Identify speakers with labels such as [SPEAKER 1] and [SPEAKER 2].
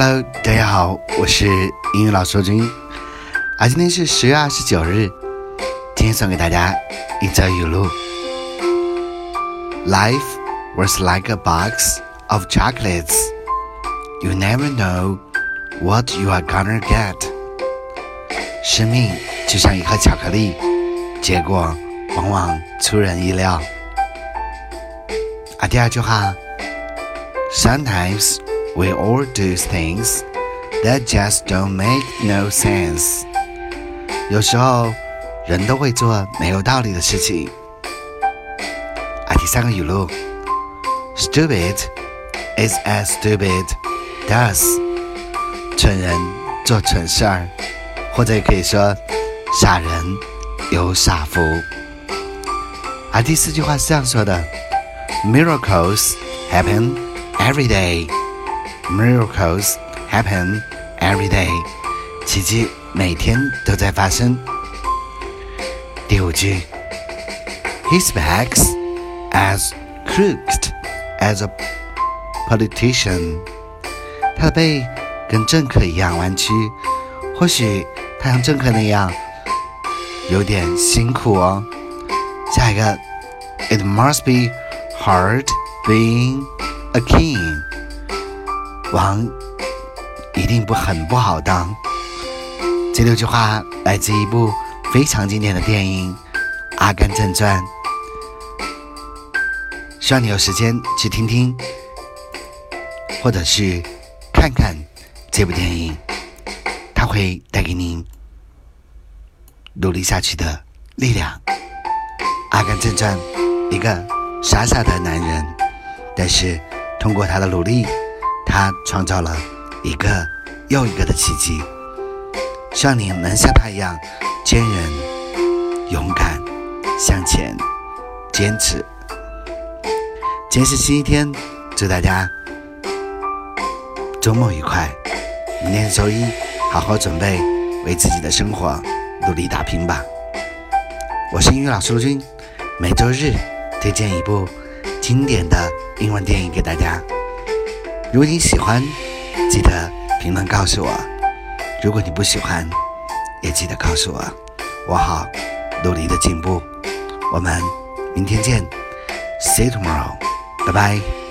[SPEAKER 1] Hello，大家好，我是英语老师君。啊，今天是十月二十九日，今天送给大家一则语录：Life was like a box of chocolates. You never know what you are gonna get. 生命就像一盒巧克力，结果往往出人意料。啊，第二句话：Sometimes we all do things that just don't make no sense。有时候人都会做没有道理的事情。啊，第三个语录：Stupid is as stupid does。蠢人做蠢事儿，或者也可以说傻人有傻福。啊，第四句话是这样说的。Miracles happen every day. Miracles happen every day. 奇迹每天都在发生。第五句，His back's as crooked as a politician. 他的背跟政客一样弯曲，或许他像政客那样有点辛苦哦。下一个，It must be. Hard being a king， 王一定不很不好当。这六句话来自一部非常经典的电影《阿甘正传》，希望你有时间去听听，或者是看看这部电影，它会带给你努力下去的力量。《阿甘正传》一个。傻傻的男人，但是通过他的努力，他创造了一个又一个的奇迹。希望你能像他一样坚韧、勇敢、向前、坚持。今天是星期天，祝大家周末愉快！明天是周一，好好准备，为自己的生活努力打拼吧。我是英语老师陆军，每周日。推荐一部经典的英文电影给大家。如果你喜欢，记得评论告诉我；如果你不喜欢，也记得告诉我，我好努力的进步。我们明天见，See you tomorrow，拜拜。